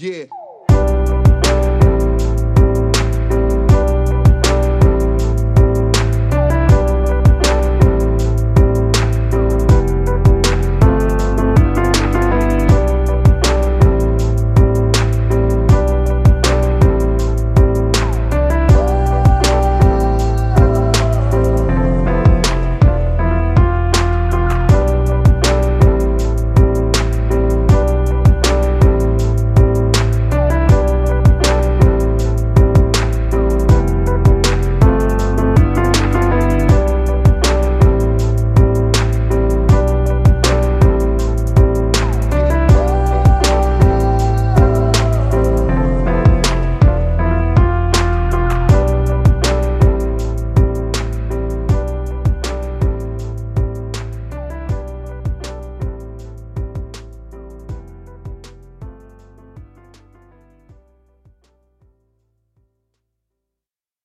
Yeah.